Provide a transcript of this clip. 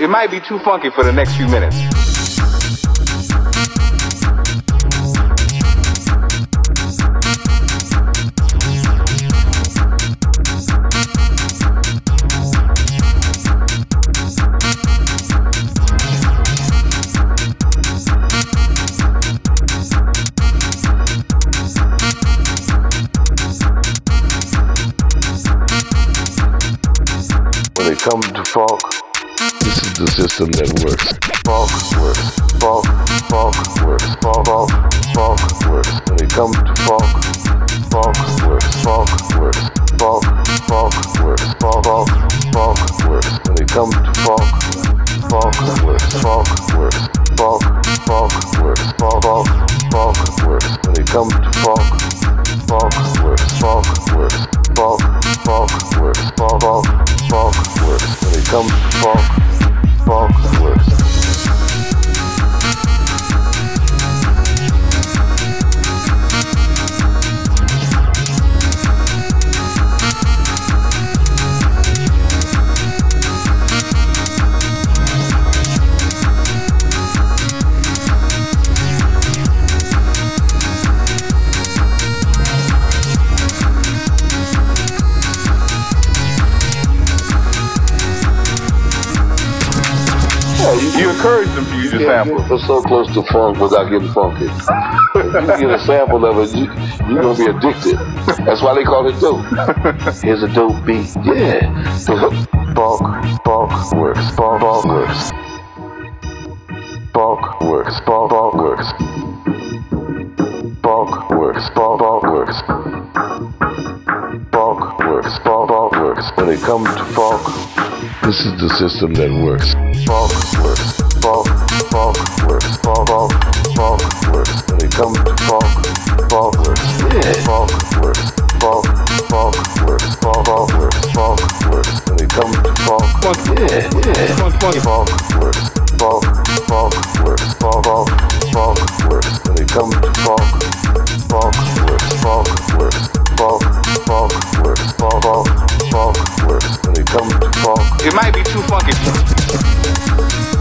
It might be too funky for the next few minutes. When it comes to funk, this is the system that works. Funk works. Funk, funk works. Funk, funk, funk works. When it comes to funk, funk works. Funk works. Funk, funk works. Funk, funk, funk works. When it comes to funk, funk works. Funk works. Funk, funk works. Funk, funk, funk works. When it comes to funk, funk works. Funk works. Funk, funk works. Funk, funk, funk works. When it comes to funk, funk encourage them to use your sample. We're so close to funk without getting funky. if you get a sample of it, you, you're gonna be addicted. That's why they call it dope. Here's a dope beat. Yeah. Funk, funk works. Funk, funk works. Funk works. Funk, funk works. Funk works. Funk, funk works. Funk works. Funk, funk works. When it comes to funk, this is the system that works. Funk works. It might be too funky.